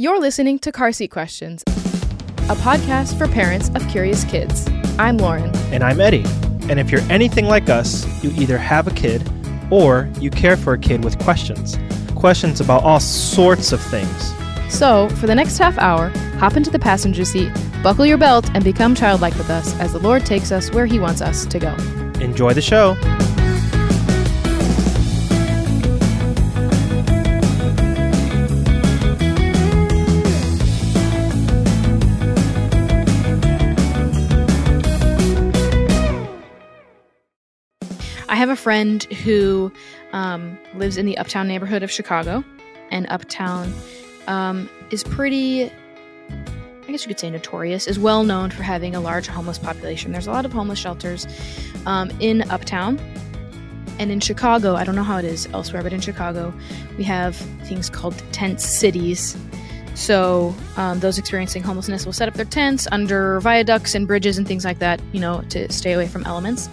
You're listening to Car Seat Questions, a podcast for parents of curious kids. I'm Lauren. And I'm Eddie. And if you're anything like us, you either have a kid or you care for a kid with questions. Questions about all sorts of things. So, for the next half hour, hop into the passenger seat, buckle your belt, and become childlike with us as the Lord takes us where He wants us to go. Enjoy the show. Have a friend who um, lives in the uptown neighborhood of Chicago, and uptown um, is pretty, I guess you could say notorious, is well known for having a large homeless population. There's a lot of homeless shelters um, in uptown. And in Chicago, I don't know how it is elsewhere, but in Chicago, we have things called tent cities. So um, those experiencing homelessness will set up their tents under viaducts and bridges and things like that, you know, to stay away from elements.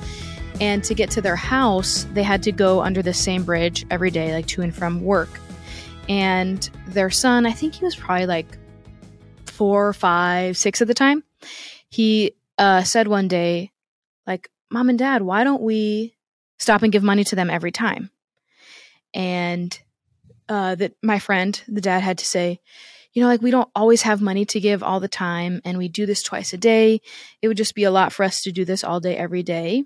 And to get to their house, they had to go under the same bridge every day, like to and from work. And their son, I think he was probably like four, five, six at the time. He uh, said one day, like, Mom and Dad, why don't we stop and give money to them every time? And uh, that my friend, the dad, had to say, you know, like we don't always have money to give all the time, and we do this twice a day. It would just be a lot for us to do this all day, every day.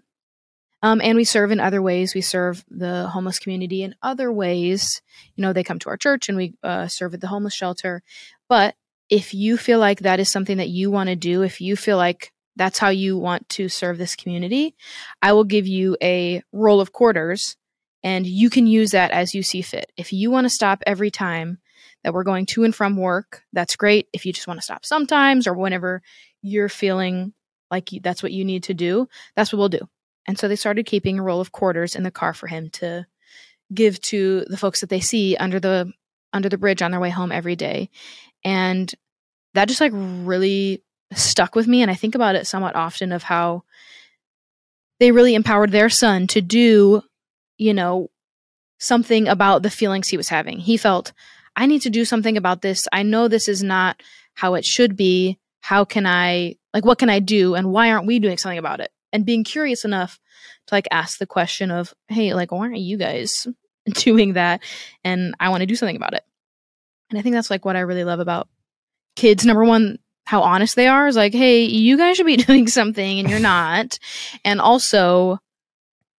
Um, and we serve in other ways. We serve the homeless community in other ways. You know, they come to our church and we uh, serve at the homeless shelter. But if you feel like that is something that you want to do, if you feel like that's how you want to serve this community, I will give you a roll of quarters and you can use that as you see fit. If you want to stop every time that we're going to and from work, that's great. If you just want to stop sometimes or whenever you're feeling like that's what you need to do, that's what we'll do. And so they started keeping a roll of quarters in the car for him to give to the folks that they see under the under the bridge on their way home every day. And that just like really stuck with me and I think about it somewhat often of how they really empowered their son to do, you know, something about the feelings he was having. He felt I need to do something about this. I know this is not how it should be. How can I like what can I do and why aren't we doing something about it? And being curious enough to like ask the question of, hey, like, why aren't you guys doing that? And I want to do something about it. And I think that's like what I really love about kids. Number one, how honest they are is like, hey, you guys should be doing something and you're not. and also,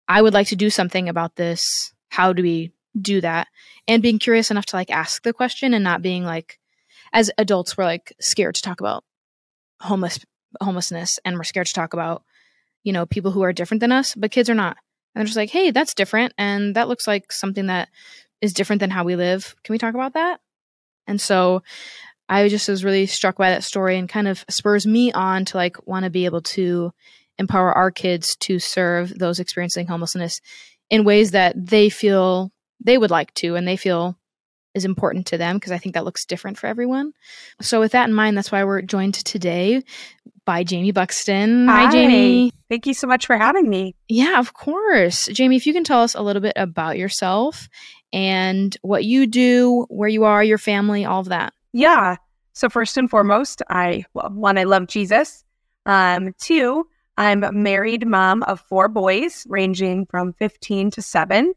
I would like to do something about this. How do we do that? And being curious enough to like ask the question and not being like, as adults, we're like scared to talk about homeless homelessness and we're scared to talk about you know, people who are different than us, but kids are not. And they're just like, hey, that's different. And that looks like something that is different than how we live. Can we talk about that? And so I just was really struck by that story and kind of spurs me on to like want to be able to empower our kids to serve those experiencing homelessness in ways that they feel they would like to and they feel is important to them because I think that looks different for everyone. So with that in mind, that's why we're joined today by Jaime Buxton. Hi, Hi, Jaime. Thank you so much for having me. Yeah, of course. Jaime, if you can tell us a little bit about yourself and what you do, where you are, your family, all of that. Yeah. So first and foremost, I well, one, I love Jesus. Um, two, I'm a married mom of four boys, ranging from 15 to seven.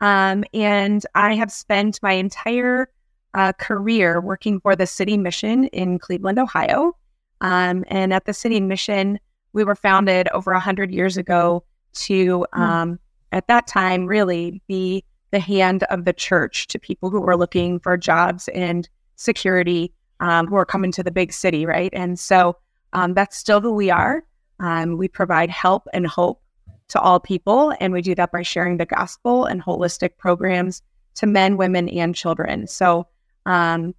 Um, and I have spent my entire uh, career working for the City Mission in Cleveland, Ohio. Um, and at the City Mission, we were founded over 100 years ago to, hmm. um, at that time, really be the hand of the church to people who were looking for jobs and security um, who are coming to the big city, right? And so um, that's still who we are. Um, we provide help and hope to all people, and we do that by sharing the gospel and holistic programs to men, women, and children. So, um,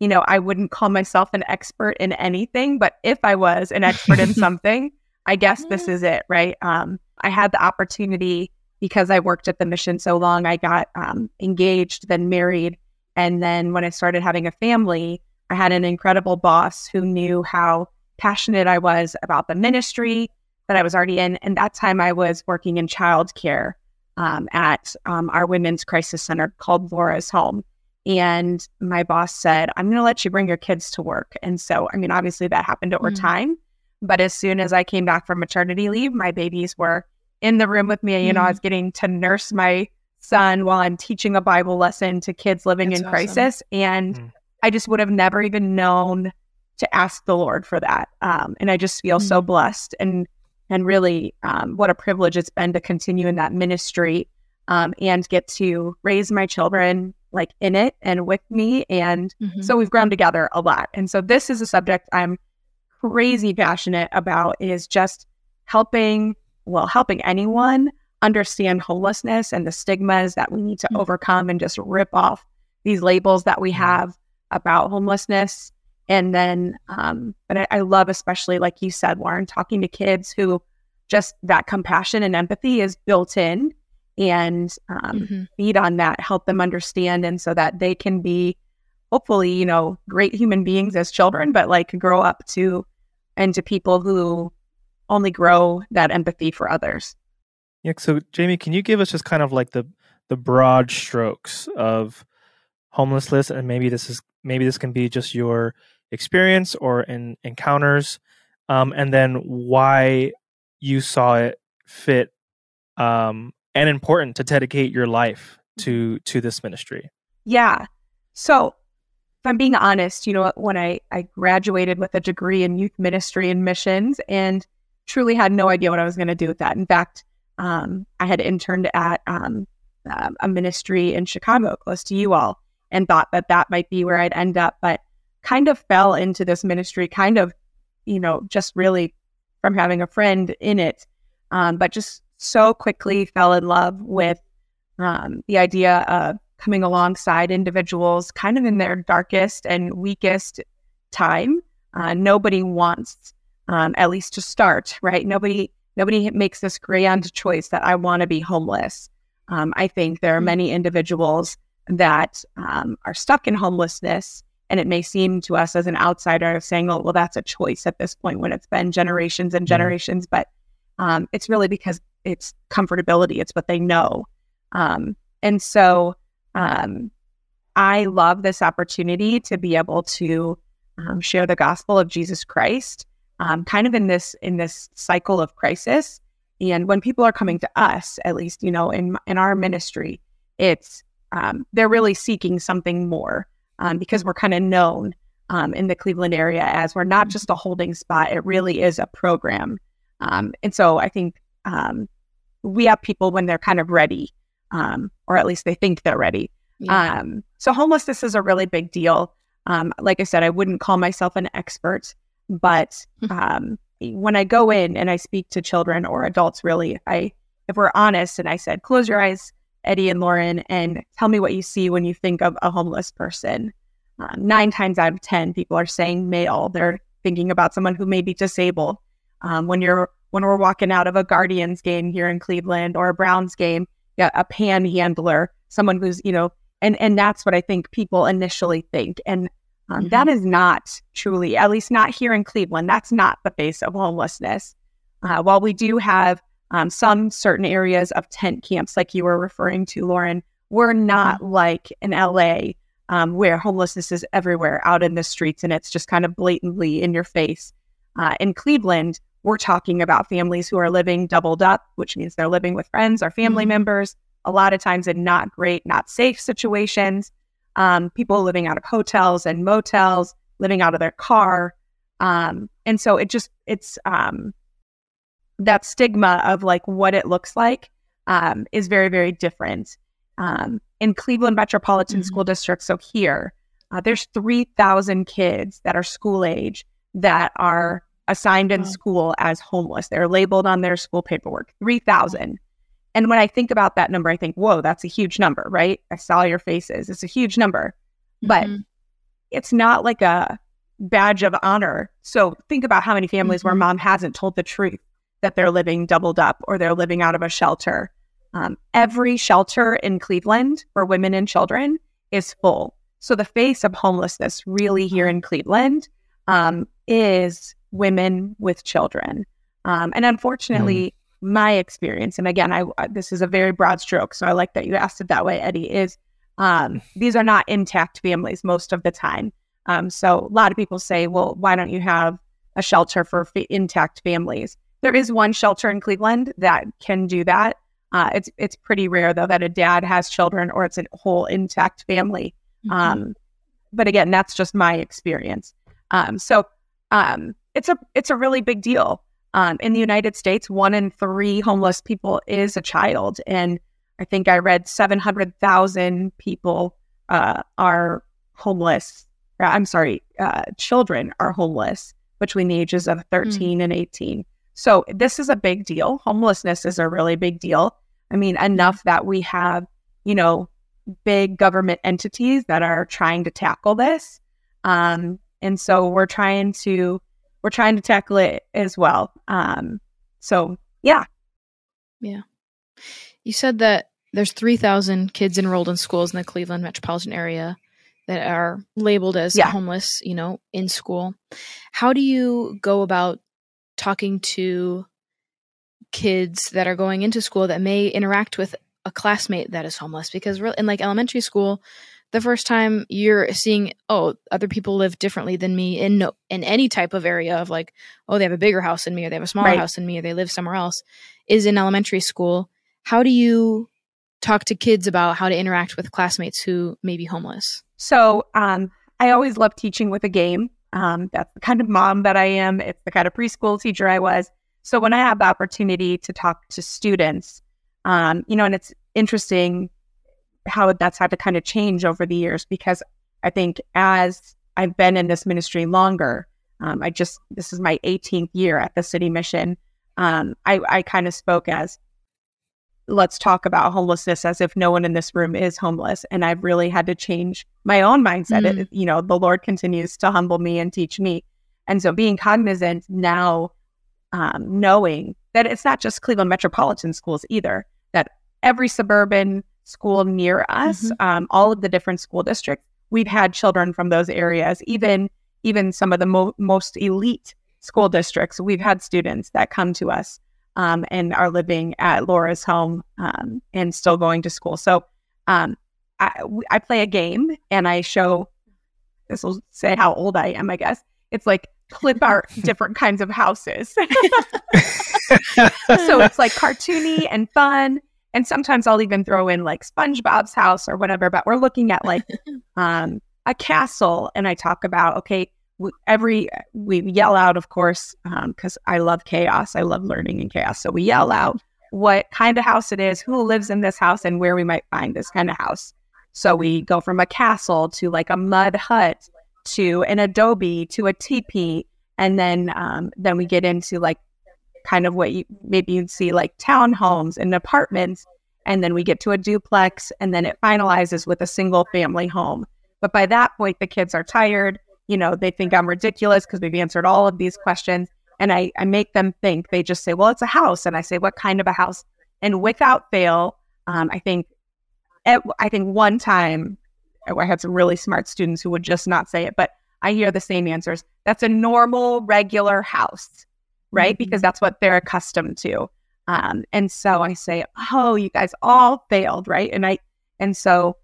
you know, I wouldn't call myself an expert in anything, but if I was an expert in something, I guess this mm. is it, right? Um, I had the opportunity because I worked at the mission so long. I got um, engaged, then married, and then when I started having a family, I had an incredible boss who knew how passionate I was about the ministry that I was already in. And that time I was working in childcare um, at um, our women's crisis center called Laura's Home. And my boss said, I'm going to let you bring your kids to work. And so, I mean, obviously that happened over Mm. time. But as soon as I came back from maternity leave, my babies were in the room with me. You know, I Mm. was getting to nurse my son while I'm teaching a Bible lesson to kids living That's in awesome. crisis. And Mm. I just would have never even known to ask the Lord for that. Um, and I just feel so Mm. blessed and and really um, what a privilege it's been to continue in that ministry um, and get to raise my children like in it and with me. And Mhm. so we've grown together a lot. And so this is a subject I'm crazy passionate about is just helping, well, helping anyone understand homelessness and the stigmas that we need to Mm. overcome and just rip off these labels that we Mm. have about homelessness. And then, um, but I, I love, especially like you said, Lauren, talking to kids who just that compassion and empathy is built in and um, Mhm. feed on that, help them understand, and so that they can be hopefully, you know, great human beings as children, but like grow up to and to people who only grow that empathy for others. Yeah. So, Jaime, can you give us just kind of like the the broad strokes of homelessness, and maybe this is maybe this can be just your experience or in encounters, um, and then why you saw it fit um, and important to dedicate your life to to this ministry. Yeah. So if I'm being honest, you know, when I, I graduated with a degree in youth ministry and missions and truly had no idea what I was going to do with that. In fact, um, I had interned at um, um, a ministry in Chicago, close to you all, and thought that that might be where I'd end up, but kind of fell into this ministry, kind of, you know, just really from having a friend in it, um, but just so quickly fell in love with um, the idea of coming alongside individuals kind of in their darkest and weakest time. Uh, nobody wants, um, at least to start, right? Nobody, nobody makes this grand choice that I want to be homeless. Um, I think there are Mhm. many individuals that um, are stuck in homelessness, and it may seem to us as an outsider of saying, "Oh, well, that's a choice at this point when it's been generations and generations," but um, it's really because it's comfortability. It's what they know. Um, and so um, I love this opportunity to be able to um, share the gospel of Jesus Christ, um, kind of in this in this cycle of crisis. And when people are coming to us, at least you know in in our ministry, it's um, they're really seeking something more um, because we're kind of known um, in the Cleveland area as we're not just a holding spot; it really is a program. Um, and so I think um, we have people when they're kind of ready, um, or at least they think they're ready. Yeah. Um, so homelessness is a really big deal. Um, like I said, I wouldn't call myself an expert, but um, when I go in and I speak to children or adults, really, if I if we're honest, and I said, close your eyes, Eddie and Lauren, and tell me what you see when you think of a homeless person. Uh, nine times out of ten, people are saying male. They're thinking about someone who may be disabled. Um, when you're when we're walking out of a Guardians game here in Cleveland or a Browns game, yeah, a panhandler, someone who's you know, and and that's what I think people initially think, and um, Mhm. that is not truly, at least not here in Cleveland. That's not the face of homelessness. Uh, while we do have um, some certain areas of tent camps, like you were referring to, Lauren, we're not like in LA um, where homelessness is everywhere out in the streets and it's just kind of blatantly in your face. Uh, in Cleveland, we're talking about families who are living doubled up, which means they're living with friends or family Mhm. members, a lot of times in not great, not safe situations. Um, people living out of hotels and motels, living out of their car. Um, and so it just, it's um, that stigma of like what it looks like um, is very, very different. Um, in Cleveland Metropolitan Mhm. School District, so here, uh, there's 3,000 kids that are school age that are assigned in Wow. school as homeless. They're labeled on their school paperwork, 3,000. And when I think about that number, I think, whoa, that's a huge number, right? I saw your faces. It's a huge number, but Mhm. it's not like a badge of honor. So think about how many families where Mhm. mom hasn't told the truth that they're living doubled up or they're living out of a shelter. Um, every shelter in Cleveland for women and children is full. So the face of homelessness, really here in Cleveland, um, is women with children. Um, and unfortunately, my experience, and again, I this is a very broad stroke, so I like that you asked it that way, Eddie. Is Um, these are not intact families most of the time. Um, so a lot of people say, well, why don't you have a shelter for f- intact families? There is one shelter in Cleveland that can do that. Uh, it's it's pretty rare though that a dad has children or it's a whole intact family. Mhm. Um, but again, that's just my experience. Um, so um, it's a it's a really big deal. Um, in the United States, one in three homeless people is a child, and I think I read seven hundred thousand people uh, are homeless. uh, I'm sorry, uh, children are homeless between the ages of 13 and 18. So this is a big deal. Homelessness is a really big deal. I mean, enough that we have, you know, big government entities that are trying to tackle this. Um, and so we're trying to we're trying to tackle it as well. Um, so yeah, yeah. You said that there's 3,000 kids enrolled in schools in the Cleveland metropolitan area that are labeled as Yeah. homeless, you know, in school. How do you go about talking to kids that are going into school that may interact with a classmate that is homeless? Because in like elementary school, the first time you're seeing, oh, other people live differently than me in no in any type of area of like, oh, they have a bigger house than me, or they have a smaller Right. house than me, or they live somewhere else, is in elementary school. How do you talk to kids about how to interact with classmates who may be homeless? So um, I always love teaching with a game. Um, that's the kind of mom that I am. It's the kind of preschool teacher I was. So when I have the opportunity to talk to students, um, you know, and it's interesting how that's had to kind of change over the years because I think as I've been in this ministry longer, um, I just this is my 18th year at the city mission. Um, I, I kind of spoke as let's talk about homelessness as if no one in this room is homeless. And I've really had to change my own mindset. Mm. It, you know, the Lord continues to humble me and teach me. And so being cognizant now, um, knowing that it's not just Cleveland metropolitan schools either, that every suburban school near us, um, all of the different school districts, we've had children from those areas, even even some of the mo- most elite school districts, we've had students that come to us um, and are living at Laura's home um, and still going to school. So um, I, I play a game and I show, this will say how old I am, I guess. It's like clip art different kinds of houses. so it's like cartoony and fun. And sometimes I'll even throw in like SpongeBob's house or whatever, but we're looking at like um, a castle. And I talk about, okay, every, we yell out, of course, because I love chaos. I love learning in chaos. So we yell out what kind of house it is, who lives in this house, and where we might find this kind of house. So we go from a castle to like a mud hut to an adobe to a teepee. And then, um, then we get into like kind of what you maybe you'd see like townhomes and apartments and then we get to a duplex and then it finalizes with a single family home. But by that point the kids are tired you know they think i'm ridiculous because we've answered all of these questions and I, I make them think. They just say well it's a house and i say what kind of a house? And without fail um, i think at, i think one time i had some really smart students who would just not say it but i hear the same answers. That's a normal regular house right? Mhm. Because that's what they're accustomed to. Um, and so I say, oh, you guys all failed, right? And I, and so,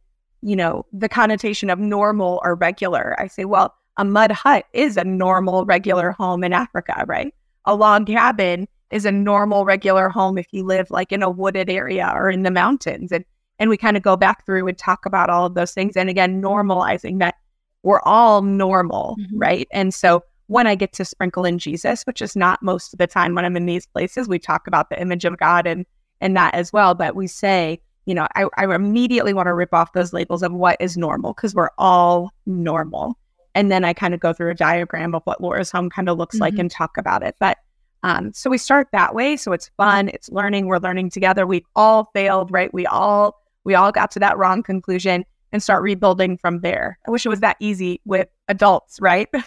you know, the connotation of normal or regular, I say, well, a mud hut is a normal, regular home in Africa, right? A log cabin is a normal, regular home if you live like in a wooded area or in the mountains. And and we kind of go back through and talk about all of those things. And again, normalizing that we're all normal, Mhm. right? And so when I get to sprinkle in Jesus, which is not most of the time when I'm in these places, we talk about the image of God and and that as well. But we say, you know, I, I immediately want to rip off those labels of what is normal because we're all normal. And then I kind of go through a diagram of what Laura's home kind of looks like Mhm. and talk about it. But um, so we start that way. So it's fun, it's learning, we're learning together. We've all failed, right? We all we all got to that wrong conclusion and start rebuilding from there. I wish it was that easy with adults, right?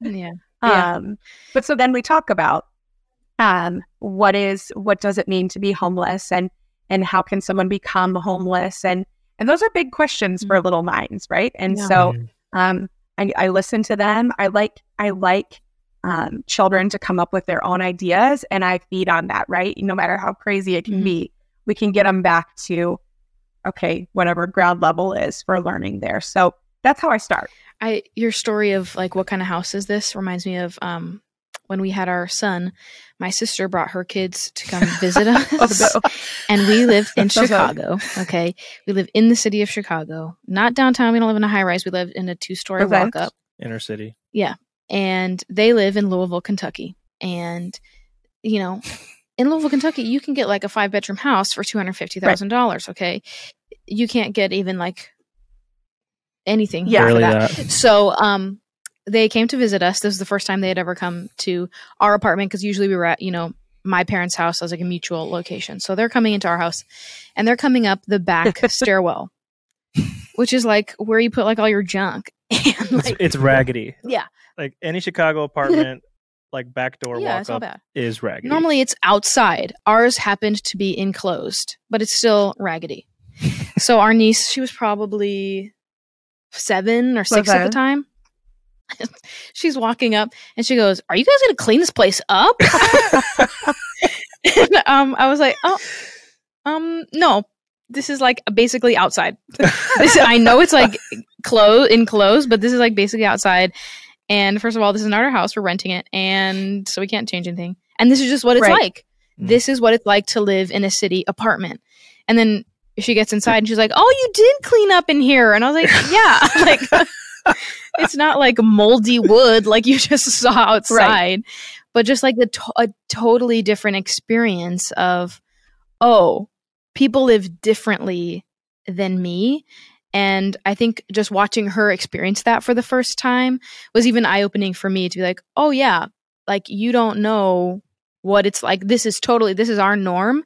Yeah. Yeah. Um, but so then we talk about um, what is what does it mean to be homeless and and how can someone become homeless and and those are big questions for little minds, right? And Yeah. so um, I, I listen to them. I like I like um, children to come up with their own ideas, and I feed on that. Right, no matter how crazy it can Mhm. be, we can get them back to okay, whatever ground level is for learning there. So that's how I start. I your story of like what kind of house is this reminds me of um when we had our son, my sister brought her kids to come visit us. and we live in Chicago. Okay. We live in the city of Chicago. Not downtown. We don't live in a high rise. We live in a two story Okay. walk up. Inner city. Yeah. And they live in Louisville, Kentucky. And, you know, in Louisville, Kentucky, you can get like a five bedroom house for $250,000. Okay. You can't get even like anything. Yeah. that. that. So, um, they came to visit us. This was the first time they had ever come to our apartment because usually we were at, you know, my parents' house as like a mutual location. So they're coming into our house and they're coming up the back stairwell, which is like where you put like all your junk. And It's, it's raggedy. yeah, Like any Chicago apartment, like back door yeah, walk up bad. is raggedy. Normally it's outside. Ours happened to be enclosed, but it's still raggedy. so our niece, she was probably seven or six at the time. She's walking up and she goes, "Are you guys going to clean this place up?" and, um, I was like, "Oh, um, no. This is like basically outside. this, I know it's like close enclosed, but this is like basically outside. And first of all, this is not our house; we're renting it, and so we can't change anything. And this is just what it's Right. like. Mm. This is what it's like to live in a city apartment. And then she gets inside and she's like, "Oh, you did clean up in here," and I was like, "Yeah, like." it's not like moldy wood like you just saw outside, but just like the to- a totally different experience of, oh, people live differently than me. And I think just watching her experience that for the first time was even eye opening for me to be like, oh, yeah, like you don't know what it's like. This is totally, this is our norm,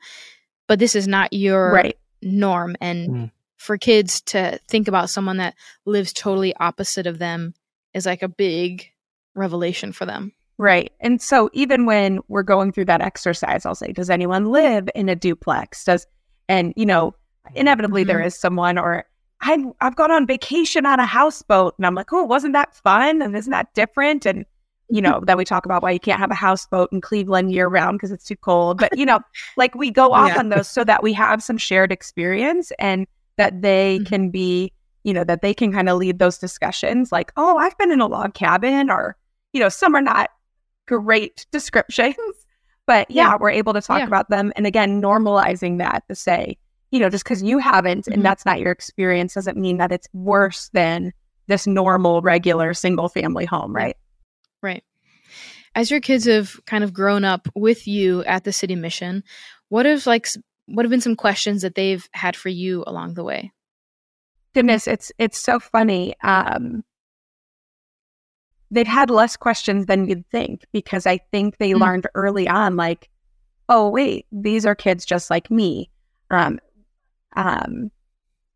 but this is not your Right. norm. And Mm. for kids to think about someone that lives totally opposite of them is like a big revelation for them. Right. And so even when we're going through that exercise, I'll say, does anyone live in a duplex? Does and you know, inevitably there is someone or I've I've gone on vacation on a houseboat and I'm like, oh, wasn't that fun? And isn't that different? And you know, then we talk about why you can't have a houseboat in Cleveland year round because it's too cold. But you know, like we go off Yeah. on those so that we have some shared experience and that they Mhm. can be, you know, that they can kind of lead those discussions like, oh, I've been in a log cabin or, you know, some are not great descriptions. But yeah, Yeah. we're able to talk Yeah. about them. And again, normalizing that to say, you know, just because you haven't Mhm. and that's not your experience doesn't mean that it's worse than this normal, regular single family home, right? Right. As your kids have kind of grown up with you at the city mission, what have like what have been some questions that they've had for you along the way? Goodness, it's it's so funny. Um they've had less questions than you'd think because I think they Mhm. learned early on, like, oh wait, these are kids just like me. Um um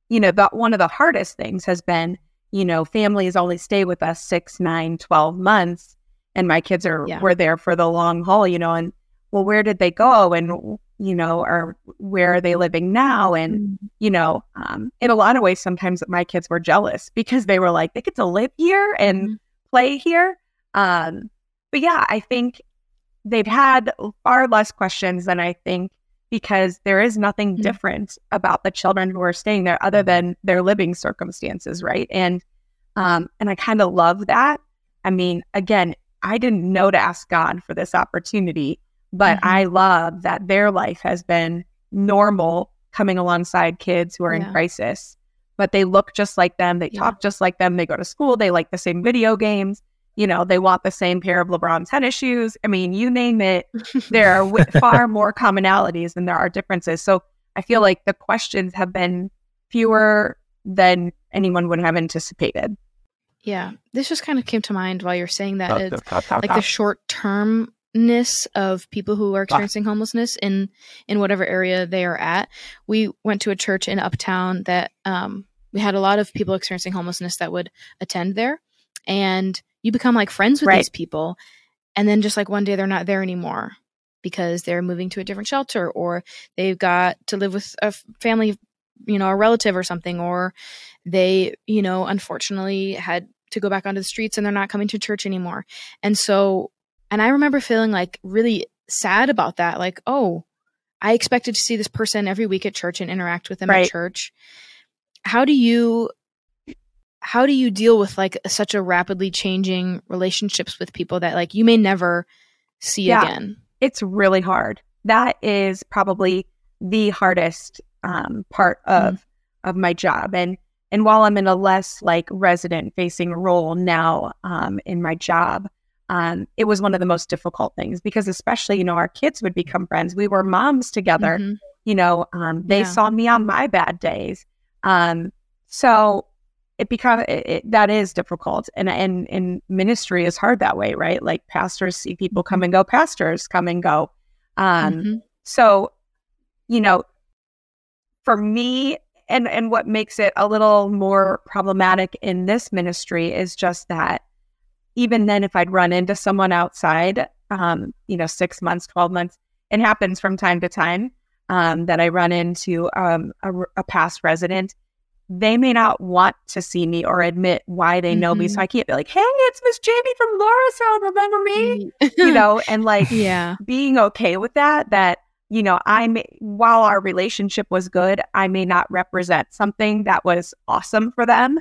you know, the, one of the hardest things has been, you know, families only stay with us six, nine, 12 months. And my kids are, Yeah. were there for the long haul, you know, and well, where did they go? And, you know, or where are they living now? And, you know, um, in a lot of ways, sometimes my kids were jealous because they were like, they get to live here and Mhm. play here. Um, but yeah, I think they've had far less questions than I think because there is nothing Mhm. different about the children who are staying there other than their living circumstances, right? And um, and I kind of love that. I mean, again, I didn't know to ask God for this opportunity, but Mhm. I love that their life has been normal coming alongside kids who are in crisis. But they look just like them, they Yeah. talk just like them, they go to school, they like the same video games, you know, they want the same pair of LeBron tennis shoes. I mean, you name it, there are wi- far more commonalities than there are differences. So I feel like the questions have been fewer than anyone would have anticipated. Yeah, this just kind of came to mind while you're saying that. It's like the short termness of people who are experiencing homelessness in in whatever area they are at. We went to a church in Uptown that um, we had a lot of people experiencing homelessness that would attend there, and you become like friends with Right. these people, and then just like one day they're not there anymore because they're moving to a different shelter or they've got to live with a family you know a relative or something or they you know unfortunately had to go back onto the streets and they're not coming to church anymore and so and i remember feeling like really sad about that like oh I expected to see this person every week at church and interact with them Right. at church. How do you how do you deal with like such a rapidly changing relationships with people that like you may never see Yeah. again? it's really hard. That is probably the hardest um, part of of my job. And and while I'm in a less like resident facing role now um, in my job, um, it was one of the most difficult things because especially you know our kids would become friends. We were moms together. Mhm. You know, um, they Yeah. saw me on my bad days. Um, so it become it, it, that is difficult. And and and ministry is hard that way right? Like pastors see people come and go pastors come and go. Um Mhm. so you know for me and and what makes it a little more problematic in this ministry is just that even then if i'd run into someone outside um you know 6 months 12 months it happens from time to time um that i run into um a, a past resident they may not want to see me or admit why they know me Mhm. so i can't be like hey it's miss jaime from Lawrenceville remember me you know and like yeah. being okay with that that you know i may while our relationship was good i may not represent something that was awesome for them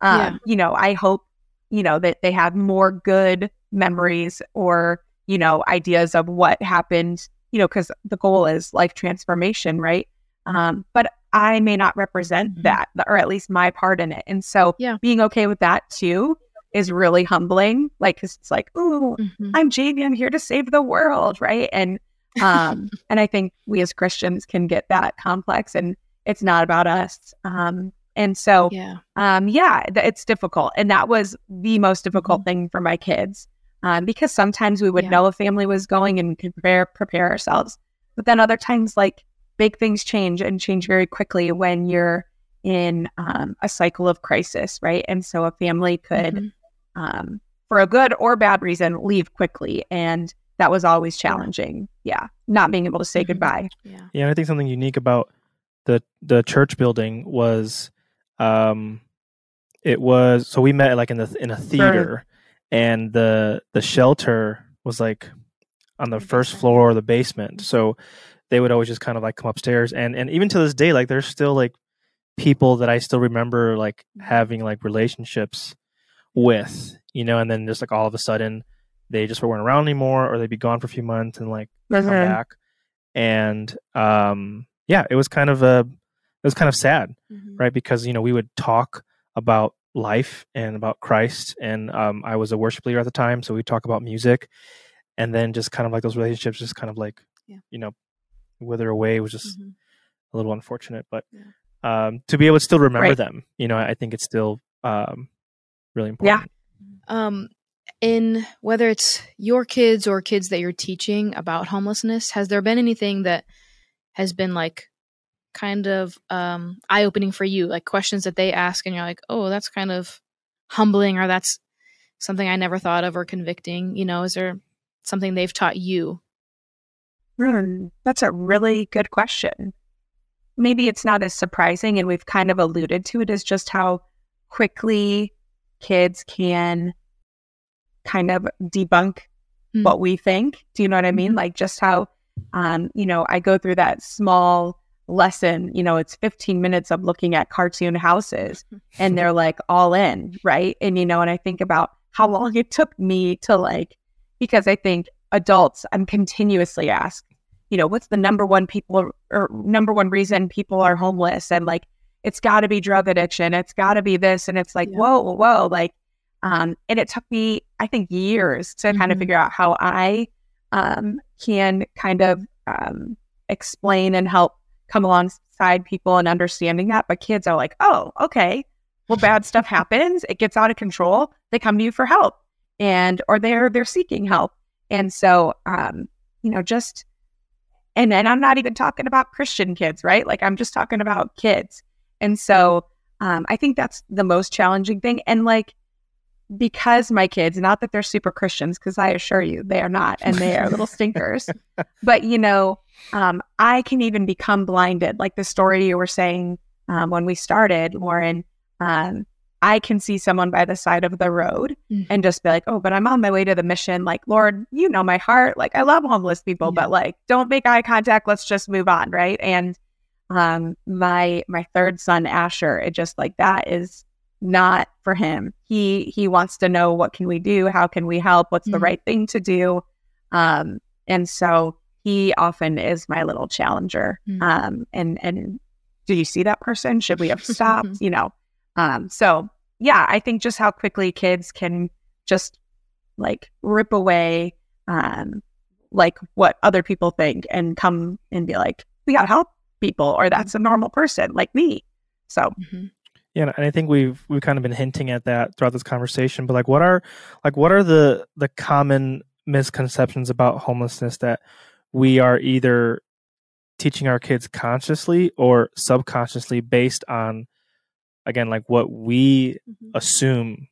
um, Yeah. you know i hope you know that they have more good memories or you know ideas of what happened you know because the goal is life transformation right um, but i may not represent Mhm. that or at least my part in it and so Yeah. being okay with that too is really humbling like because it's like ooh Mhm. I'm Jaime. I'm here to save the world, right? And um, and I think we as Christians can get that complex, and it's not about us. Um, and so, Yeah. um, yeah, th- it's difficult, and that was the most difficult thing for my kids, um, because sometimes we would Yeah. know a family was going and could prepare prepare ourselves, but then other times, like big things change and change very quickly when you're in um, a cycle of crisis, right? And so a family could Mhm. um, for a good or bad reason, leave quickly. And that was always challenging. Yeah. Not being able to say Mhm. goodbye. Yeah. Yeah, and I think something unique about the the church building was um it was so we met like in the in a theater and the the shelter was like on the The first floor or the basement. So they would always just kind of like come upstairs and and even to this day like there's still like people that I still remember like having like relationships with, you know, and then just like all of a sudden they just weren't around anymore or they'd be gone for a few months and like come Mhm. back and um yeah it was kind of a it was kind of sad Mhm. right because you know we would talk about life and about christ and um i was a worship leader at the time so we'd talk about music and then just kind of like those relationships just kind of like Yeah. you know wither away was just Mhm. a little unfortunate but um to be able to still remember Right. them you know i think it's still um really Yeah. important um in whether it's your kids or kids that you're teaching about homelessness has there been anything that has been like kind of um eye-opening for you like questions that they ask and you're like oh that's kind of humbling or that's something i never thought of or convicting you know is there something they've taught you Hmm, That's a really good question. Maybe it's not as surprising, and we've kind of alluded to it, as just how quickly kids can kind of debunk Hmm. what we think. Do you know what I mean? Mhm. Like just how, um, you know, I go through that small lesson, you know, it's 15 minutes of looking at cartoon houses and they're like all in, right? And, you know, and I think about how long it took me to like, because I think adults, I'm continuously asked, you know, what's the number one people or number one reason people are homeless? And like, it's got to be drug addiction. It's got to be this. And it's like, Yeah. whoa, whoa, whoa. Like, um, and it took me, I think, years to kind of figure out how I um, can kind of um, explain and help come alongside people and understanding that. But kids are like, oh, okay. Well, bad stuff happens. It gets out of control. They come to you for help, and or they're they're seeking help. And so, um, you know, just and then I'm not even talking about Christian kids, right? Like I'm just talking about kids. And so, um, I think that's the most challenging thing. And like because my kids, not that they're super Christians, because I assure you they are not, and they are little stinkers. But you know, um, I can even become blinded. Like the story you were saying um, when we started, Lauren. Um, I can see someone by the side of the road Mhm. and just be like, oh, but I'm on my way to the mission. Like, Lord, you know my heart. Like, I love homeless people, Yeah. but like, don't make eye contact. Let's just move on, right? And um, my my third son, Asher, it just like that is not for him. He he wants to know what can we do, how can we help, what's the Mhm. right thing to do, um, and so he often is my little challenger. Mm. Um, and and do you see that person? Should we have stopped? you know, um, so yeah, I think just how quickly kids can just like rip away, um, like what other people think and come and be like, we got to help people, or that's a normal person like me. So Mhm. Yeah, and I think we've we've kind of been hinting at that throughout this conversation. But like, what are like what are the the common misconceptions about homelessness that we are either teaching our kids consciously or subconsciously based on again like what we Mhm. assume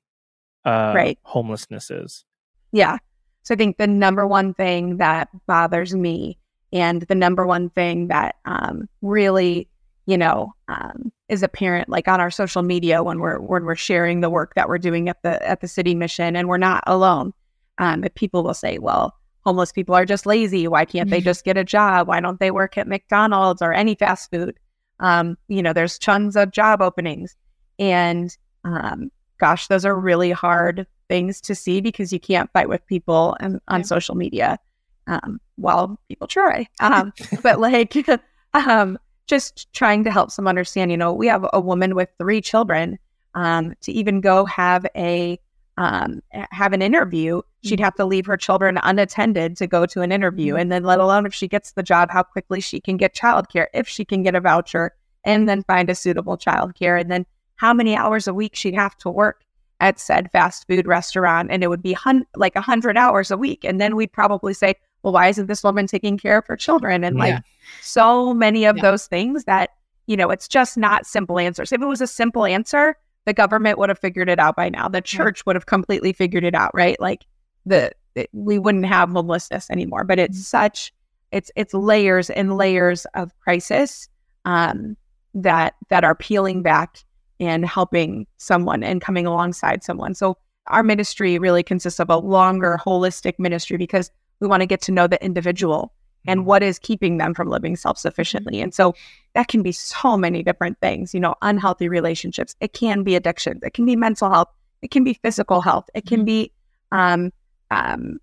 uh, Right. homelessness is. Yeah. So I think the number one thing that bothers me and the number one thing that um, really, you know, um, is apparent like on our social media when we're when we're sharing the work that we're doing at the at the city mission and we're not alone. Um, but people will say, well, homeless people are just lazy. Why can't they Mhm. just get a job? Why don't they work at McDonald's or any fast food? Um, you know, there's tons of job openings. And um, gosh, those are really hard things to see because you can't fight with people and, on Yeah. social media. Um, well, people try. Um, but like, um, just trying to help some understand, you know, we have a woman with three children. Um, to even go have a um, have an interview, she'd have to leave her children unattended to go to an interview, Mhm. and then let alone if she gets the job, how quickly she can get childcare, if she can get a voucher, and then find a suitable childcare, and then how many hours a week she'd have to work at said fast food restaurant, and it would be hun- like a hundred hours a week, and then we'd probably say, well, why isn't this woman taking care of her children? And like so many of Yeah. those things that you know, it's just not simple answers. If it was a simple answer, the government would have figured it out by now. The church would have completely figured it out, right? Like the it- we wouldn't have homelessness anymore. But it's Mhm. such it's it's layers and layers of crisis um, that that are peeling back and helping someone and coming alongside someone. So our ministry really consists of a longer holistic ministry because we want to get to know the individual and what is keeping them from living self-sufficiently. And so that can be so many different things, you know, unhealthy relationships. It can be addiction. It can be mental health. It can be physical health. It can Mhm. be um, um,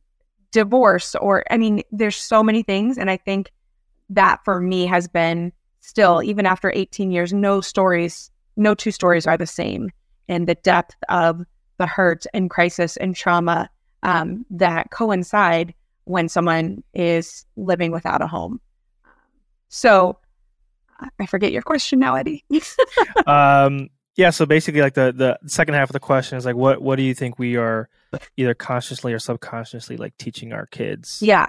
divorce or, I mean, there's so many things. And I think that for me has been still, even after 18 years, no stories, no two stories are the same. And the depth of the hurt and crisis and trauma um, that coincide when someone is living without a home. So I forget your question now, Eddie. um yeah so basically like the the second half of the question is like what what do you think we are either consciously or subconsciously like teaching our kids yeah.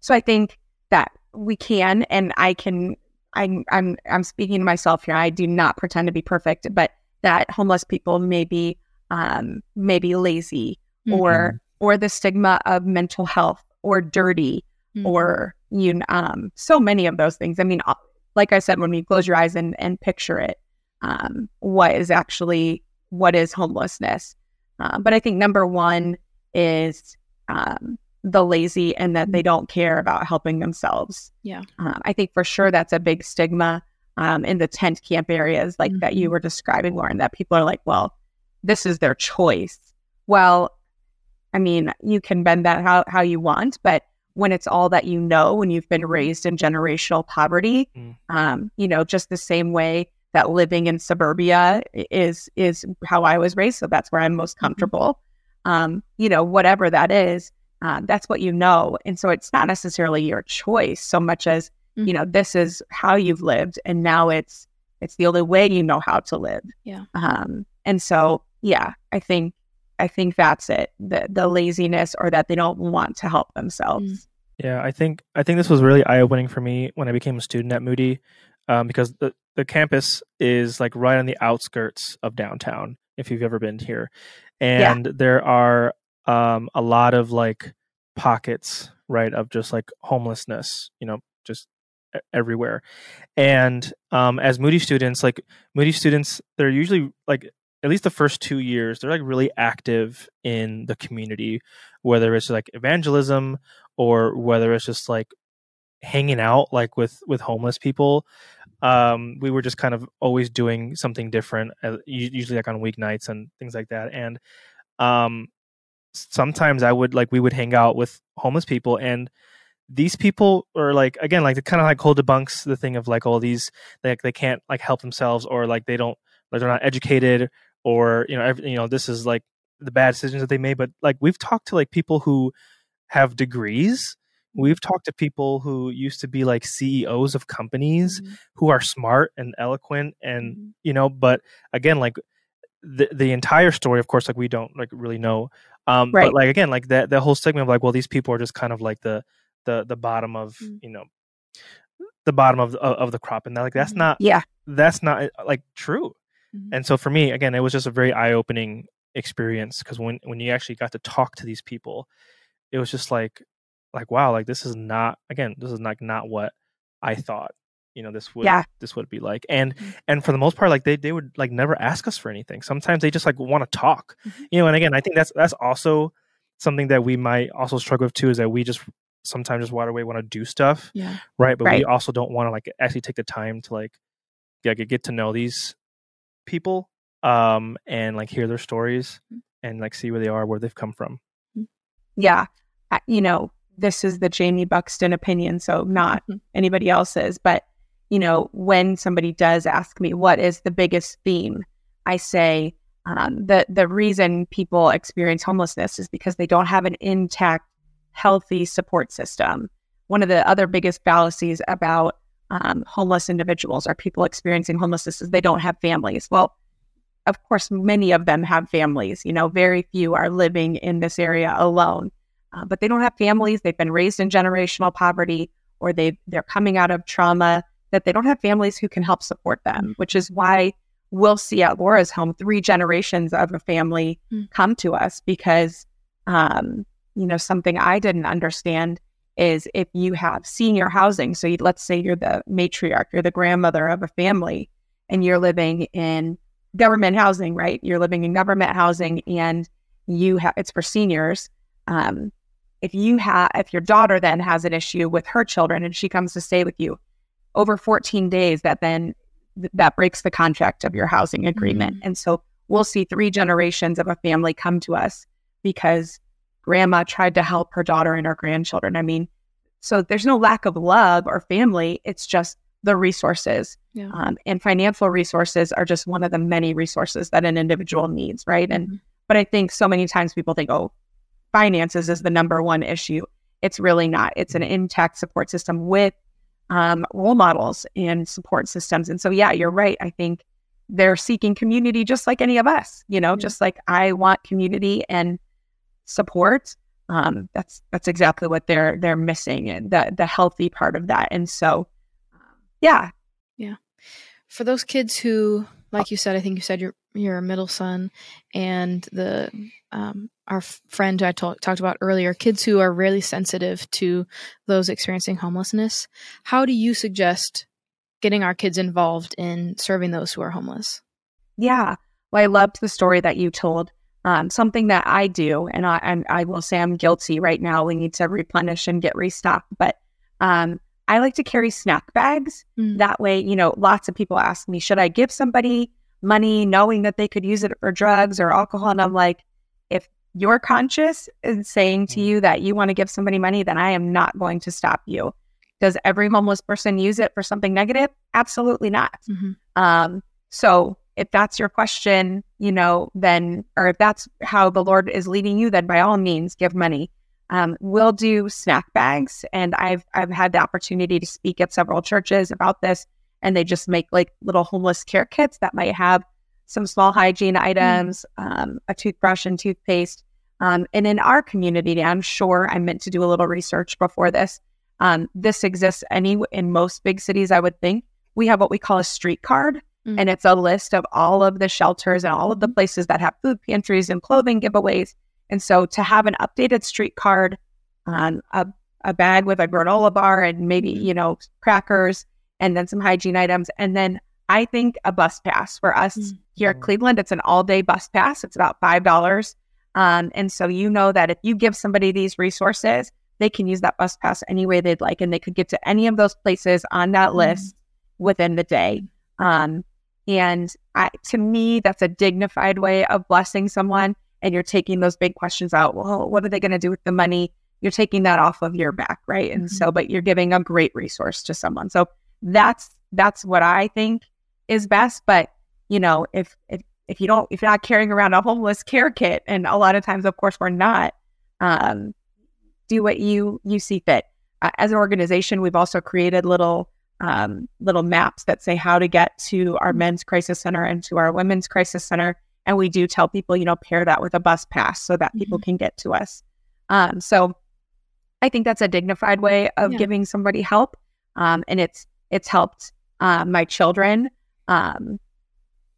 So I think that we can, and I can. I'm I'm I'm speaking to myself here. I do not pretend to be perfect, but that homeless people may be um, may be lazy or or the stigma of mental health or dirty Mhm. or you um so many of those things i mean uh, like i said when you close your eyes and and picture it um what is actually what is homelessness uh, but i think number one is um the lazy and that they don't care about helping themselves Yeah. um, i think for sure that's a big stigma um, in the tent camp areas like that you Mhm. were describing lauren that people are like well this is their choice well I mean, you can bend that how, how you want, but when it's all that you know, when you've been raised in generational poverty, Mm. um, you know, just the same way that living in suburbia is is how I was raised, so that's where I'm most comfortable. Um, you know, whatever that is, uh, that's what you know, and so it's not necessarily your choice so much as you know this is how you've lived, and now it's it's the only way you know how to live. Yeah. Um, and so yeah, I think I think that's it. The the laziness or that they don't want to help themselves. Yeah, I think I think this was really eye opening for me when I became a student at Moody, um, because the the campus is like right on the outskirts of downtown. If you've ever been here, Yeah. and there are um, a lot of like pockets, right, of just like homelessness. You know, just everywhere. And um, as Moody students, like Moody students, they're usually like at least the first two years, they're like really active in the community, whether it's like evangelism or whether it's just like hanging out like with with homeless people. Um, we were just kind of always doing something different, uh, usually like on weeknights and things like that. And um, sometimes I would like we would hang out with homeless people and these people are like again like the kind of like whole debunks the thing of like all these like they can't like help themselves or like they don't like they're not educated or you know every, you know this is like the bad decisions that they made but like we've talked to like people who have degrees we've talked to people who used to be like CEOs of companies mm-hmm. who are smart and eloquent and mm-hmm. you know but again like the the entire story of course like we don't like really know um right. but like again like that that whole segment of like well these people are just kind of like the the the bottom of mm-hmm. you know the bottom of of, of the crop and that, like that's mm-hmm. not yeah that's not uh, like true Mm-hmm. And so for me, again, it was just a very eye opening experience because when when you actually got to talk to these people, it was just like like wow, like this is not again, this is like not what I thought you know this would yeah. this would be like and mm-hmm. and for the most part like they they would like never ask us for anything sometimes they just like want to talk mm-hmm. you know and again i think that's that's also something that we might also struggle with too is that we just sometimes just water away want to do stuff yeah right but right. we also don't want to like actually take the time to like yeah, get to know these people um and like hear their stories mm. and like see where they are where they've come from mm. yeah you know this is the jaime buxton opinion so not mm-hmm. anybody else's but you know when somebody does ask me what is the biggest theme i say um, the the reason people experience homelessness is because they don't have an intact healthy support system one of the other biggest fallacies about um, homeless individuals or people experiencing homelessness is they don't have families. Well, of course, many of them have families. You know, very few are living in this area alone, uh, but they don't have families. They've been raised in generational poverty, or they they're coming out of trauma that they don't have families who can help support them. Which is why we'll see at Laura's home three generations of a family mm. come to us because, um, you know, something I didn't understand is if you have senior housing. So you, let's say you're the matriarch, you're the grandmother of a family, and you're living in government housing, right? You're living in government housing, and you have it's for seniors. Um, if you have, if your daughter then has an issue with her children and she comes to stay with you over 14 days, that then th- that breaks the contract of your housing agreement. Mm-hmm. And so we'll see three generations of a family come to us because grandma tried to help her daughter and her grandchildren. I mean, so there's no lack of love or family. It's just the resources. Yeah. Um, and financial resources are just one of the many resources that an individual needs, right? And mm-hmm. but I think so many times people think, oh, finances is the number one issue. It's really not. It's an intact support system with um, role models and support systems. And so, yeah, you're right. I think they're seeking community just like any of us, you know, just like I want community and support. Um, that's that's exactly what they're they're missing and the the healthy part of that. And so um, yeah. Yeah. For those kids who like you said i think you said your your middle son and the um, our friend I talked about earlier kids who are really sensitive to those experiencing homelessness how do you suggest getting our kids involved in serving those who are homeless yeah well i loved the story that you told um, something that I do, and I, and I will say I'm guilty right now. We need to replenish and get restocked, but um, I like to carry snack bags. Mm. That way, you know, lots of people ask me, should I give somebody money knowing that they could use it for drugs or alcohol? And I'm like, if you're conscious and saying to mm. you that you want to give somebody money, then I am not going to stop you. Does every homeless person use it for something negative? Absolutely not. Mm-hmm. Um, so if that's your question, you know, then, or if that's how the Lord is leading you, then by all means, give money. Um, we'll do snack bags, and I've I've had the opportunity to speak at several churches about this, and they just make like little homeless care kits that might have some small hygiene mm. items, mm. um, a toothbrush and toothpaste. Um, and in our community, I'm sure I meant to do a little research before this. Um, this exists any in most big cities, I would think. We have what we call a street card, Mm-hmm. And it's a list of all of the shelters and all of the places that have food pantries and clothing giveaways. And so to have an updated street card on a, a bag with a granola bar and maybe, mm-hmm. you know, crackers and then some hygiene items and then I think a bus pass for us Mm. here at Cleveland, it's an all day bus pass. It's about $5. Um, and so you know that if you give somebody these resources, they can use that bus pass any way they'd like, and they could get to any of those places on that Mm. list within the day. Um, and I, to me, that's a dignified way of blessing someone. And you're taking those big questions out. Well, what are they going to do with the money? You're taking that off of your back, right? And so, but you're giving a great resource to someone. So that's that's what I think is best. But you know, if if if you don't, if you're not carrying around a homeless care kit, and a lot of times, of course, we're not. Um, do what you you see fit. Uh, as an organization, we've also created little um, little maps that say how to get to our men's crisis center and to our women's crisis center. And we do tell people, you know, pair that with a bus pass so that people can get to us. Um, so I think that's a dignified way of Yeah. giving somebody help. Um, and it's it's helped uh, my children. Um,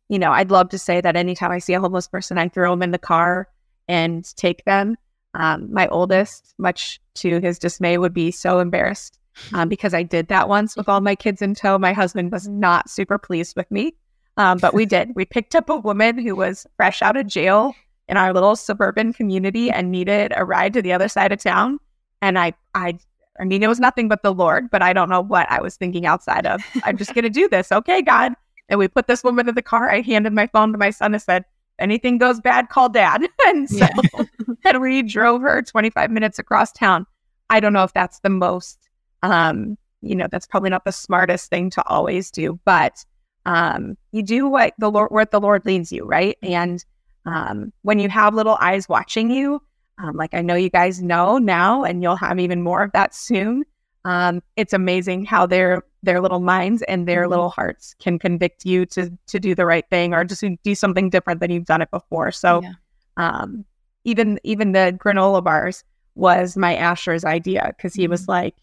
you know, I'd love to say that anytime I see a homeless person, I throw them in the car and take them. Um, my oldest, much to his dismay, would be so embarrassed um, because I did that once with all my kids in tow. My husband was not super pleased with me, um, but we did. We picked up a woman who was fresh out of jail in our little suburban community and needed a ride to the other side of town. And I, I, I mean, it was nothing but the Lord, but I don't know what I was thinking outside of. I'm just going to do this. Okay, God. And we put this woman in the car. I handed my phone to my son and said, anything goes bad, call dad. and so Yeah. and we drove her 25 minutes across town. I don't know if that's the most, um, you know, that's probably not the smartest thing to always do, but um, you do what the Lord, where the Lord leads you, right? And um, when you have little eyes watching you, um, like I know you guys know now, and you'll have even more of that soon. Um, it's amazing how their their little minds and their Mhm. little hearts can convict you to to do the right thing or just do something different than you've done it before. So Yeah. um, even even the granola bars was my Asher's idea because he was like,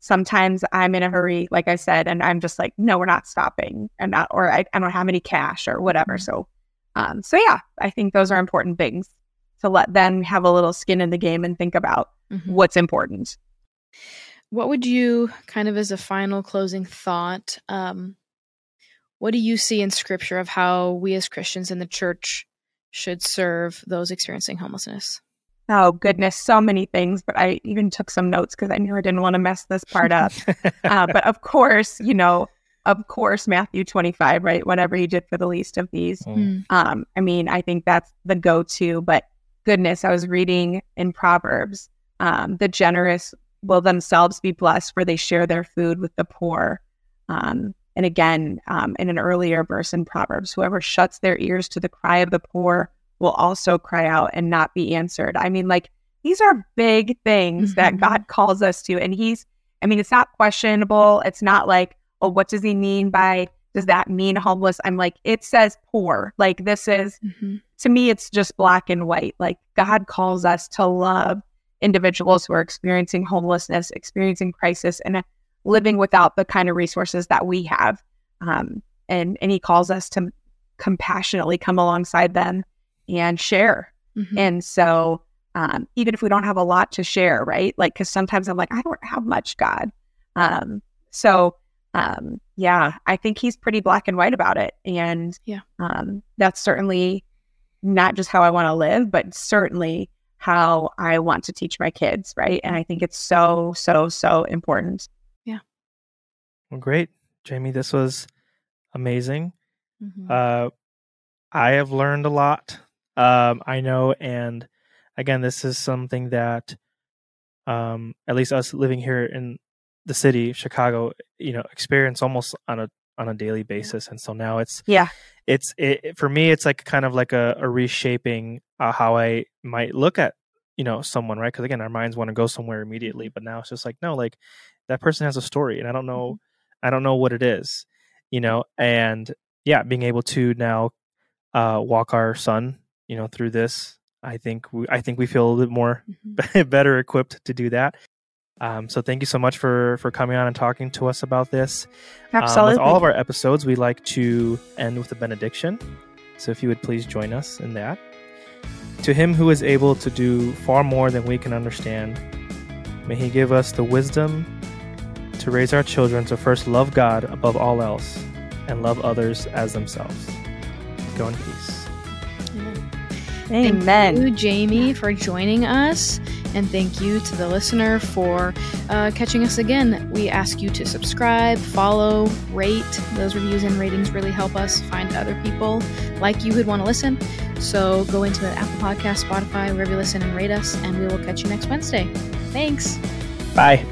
sometimes I'm in a hurry, like I said, and I'm just like, no, we're not stopping, and not, or I, I don't have any cash or whatever. Mhm. So, um, so yeah, I think those are important things to let them have a little skin in the game and think about Mhm. what's important. What would you kind of as a final closing thought? Um, what do you see in scripture of how we as Christians in the church should serve those experiencing homelessness? Oh goodness, so many things, but I even took some notes because I knew I didn't want to mess this part up. uh, but of course, you know, of course, Matthew 25, right? Whatever you did for the least of these. Mm. Um, I mean, I think that's the go to, but goodness, I was reading in Proverbs um, the generous will themselves be blessed, where they share their food with the poor. Um, and again, um, in an earlier verse in Proverbs, whoever shuts their ears to the cry of the poor will also cry out and not be answered. I mean, like, these are big things that Mhm. God calls us to. And He's, I mean, it's not questionable. It's not like, oh, what does He mean by, does that mean homeless? I'm like, it says poor. Like, this is, Mhm. to me, it's just black and white. Like God calls us to love individuals who are experiencing homelessness, experiencing crisis, and living without the kind of resources that we have. Um, and and He calls us to compassionately come alongside them and share. Mhm. And so, um, even if we don't have a lot to share, right? Like, because sometimes I'm like, I don't have much, God. Um, so, um, yeah, I think he's pretty black and white about it. And Yeah. um, that's certainly not just how I want to live, but certainly how I want to teach my kids, right? And I think it's so, so, so important. Yeah. Well, great, Jaime. This was amazing. Mhm. Uh, I have learned a lot. Um, I know, and again, this is something that, um, at least us living here in the city, Chicago, you know, experience almost on a on a daily basis. And so now it's Yeah. it's it, for me. It's like kind of like a, a reshaping uh, how I might look at you know someone, right? Because again, our minds want to go somewhere immediately, but now it's just like no, like that person has a story, and I don't know, I don't know what it is, you know, and yeah, being able to now uh, walk our son, you know, through this, I think we, I think we feel a little bit more Mhm. better equipped to do that. Um, so thank you so much for for coming on and talking to us about this. Um, with all of our episodes, we like to end with a benediction. So if you would please join us in that. To him who is able to do far more than we can understand, may he give us the wisdom to raise our children to first love God above all else and love others as themselves. Go in peace. Thank Amen. you, Jaime, for joining us. And thank you to the listener for uh, catching us again. We ask you to subscribe, follow, rate. Those reviews and ratings really help us find other people like you who'd want to listen. So go into the Apple Podcast, Spotify, wherever you listen and rate us, and we will catch you next Wednesday. Thanks. Bye.